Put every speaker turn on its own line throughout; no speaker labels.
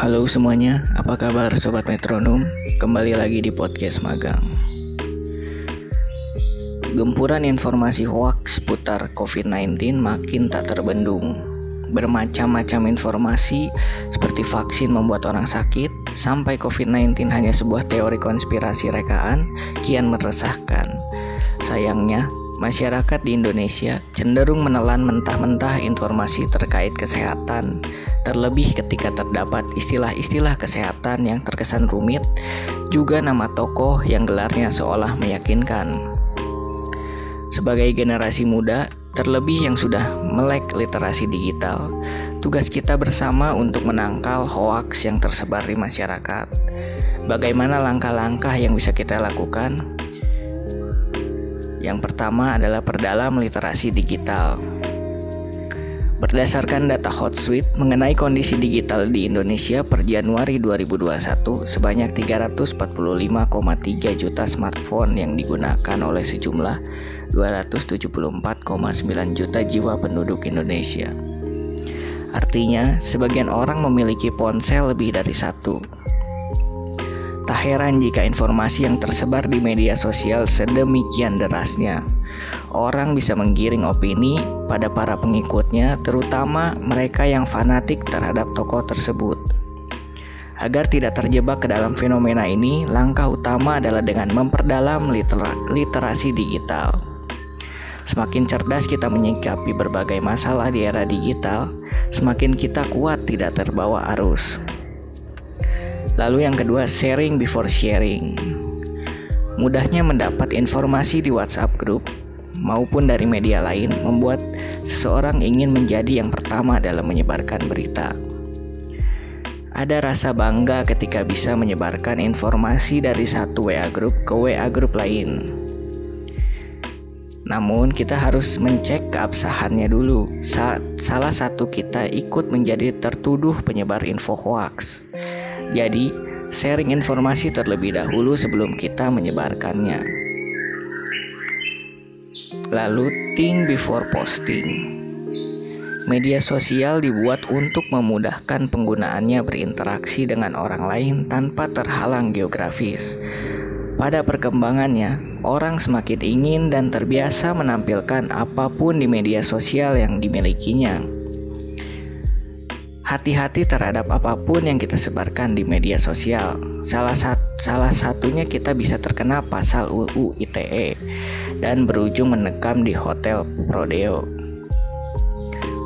Halo semuanya, apa kabar Sobat Metronom? Kembali lagi di podcast magang. Gempuran informasi hoax seputar COVID-19 makin tak terbendung. Bermacam-macam informasi seperti vaksin membuat orang sakit Sampai COVID-19 hanya sebuah teori konspirasi rekaan Kian meresahkan. Sayangnya, masyarakat di Indonesia cenderung menelan mentah-mentah informasi terkait kesehatan, terlebih ketika terdapat istilah-istilah kesehatan yang terkesan rumit, juga nama tokoh yang gelarnya seolah meyakinkan. Sebagai generasi muda, terlebih yang sudah melek literasi digital, tugas kita bersama untuk menangkal hoaks yang tersebar di masyarakat. Bagaimana langkah-langkah yang bisa kita lakukan? Yang pertama adalah perdalam literasi digital. Berdasarkan data Hotsuite mengenai kondisi digital di Indonesia per Januari 2021, sebanyak 345,3 juta smartphone yang digunakan oleh sejumlah 274,9 juta jiwa penduduk Indonesia. Artinya, sebagian orang memiliki ponsel lebih dari satu. Tak heran jika informasi yang tersebar di media sosial sedemikian derasnya. Orang bisa menggiring opini pada para pengikutnya, terutama mereka yang fanatik terhadap tokoh tersebut. Agar tidak terjebak ke dalam fenomena ini, langkah utama adalah dengan memperdalam litera literasi digital. Semakin cerdas kita menyikapi berbagai masalah di era digital, semakin kita kuat tidak terbawa arus. Lalu yang kedua, sharing before sharing. Mudahnya mendapat informasi di WhatsApp group maupun dari media lain membuat seseorang ingin menjadi yang pertama dalam menyebarkan berita. Ada rasa bangga ketika bisa menyebarkan informasi dari satu WA group ke WA group lain. Namun kita harus mencek keabsahannya dulu saat salah satu kita ikut menjadi tertuduh penyebar info hoax. Jadi, sharing informasi terlebih dahulu sebelum kita menyebarkannya. Lalu, think before posting. Media sosial dibuat untuk memudahkan penggunaannya berinteraksi dengan orang lain tanpa terhalang geografis. Pada perkembangannya, orang semakin ingin dan terbiasa menampilkan apa pun di media sosial yang dimilikinya hati-hati terhadap apa pun yang kita sebarkan di media sosial. Salah, sat salah satunya kita bisa terkena pasal UU ITE dan berujung menekam di hotel Prodeo.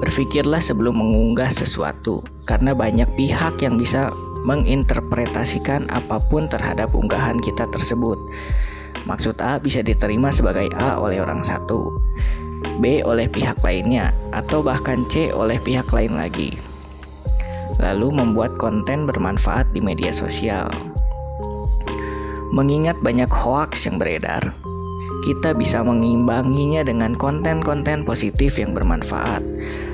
Berpikirlah sebelum mengunggah sesuatu, karena banyak pihak yang bisa menginterpretasikan apa pun terhadap unggahan kita tersebut. Maksud A bisa diterima sebagai A oleh orang satu, B oleh pihak lainnya, atau bahkan C oleh pihak lain lagi lalu membuat konten bermanfaat di media sosial. Mengingat banyak hoaks yang beredar, kita bisa mengimbanginya dengan konten-konten positif yang bermanfaat.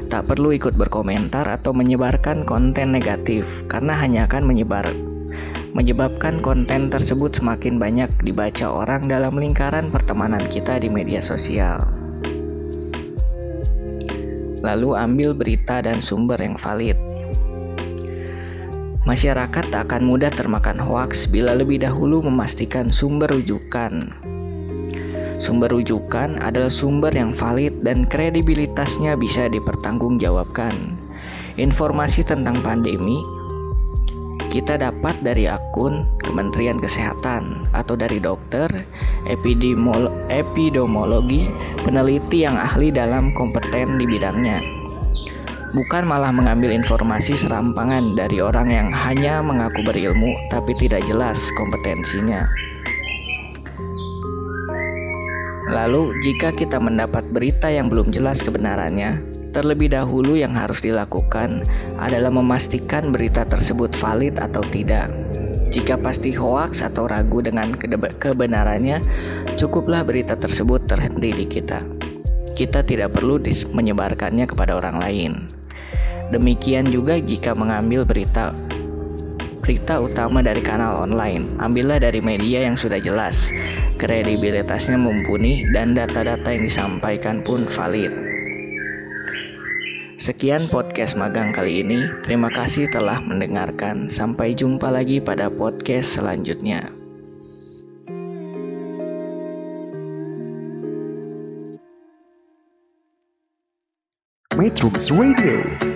Tak perlu ikut berkomentar atau menyebarkan konten negatif karena hanya akan menyebar menyebabkan konten tersebut semakin banyak dibaca orang dalam lingkaran pertemanan kita di media sosial. Lalu ambil berita dan sumber yang valid. Masyarakat tak akan mudah termakan hoaks bila lebih dahulu memastikan sumber rujukan. Sumber rujukan adalah sumber yang valid dan kredibilitasnya bisa dipertanggungjawabkan. Informasi tentang pandemi kita dapat dari akun Kementerian Kesehatan atau dari dokter, epidemiologi, peneliti yang ahli dalam kompeten di bidangnya. Bukan malah mengambil informasi serampangan dari orang yang hanya mengaku berilmu tapi tidak jelas kompetensinya. Lalu, jika kita mendapat berita yang belum jelas kebenarannya, terlebih dahulu yang harus dilakukan adalah memastikan berita tersebut valid atau tidak. Jika pasti hoaks atau ragu dengan kebenarannya, cukuplah berita tersebut terhenti di kita. Kita tidak perlu menyebarkannya kepada orang lain. Demikian juga jika mengambil berita berita utama dari kanal online. Ambillah dari media yang sudah jelas, kredibilitasnya mumpuni dan data-data yang disampaikan pun valid. Sekian podcast magang kali ini. Terima kasih telah mendengarkan. Sampai jumpa lagi pada podcast selanjutnya.
Metrums Radio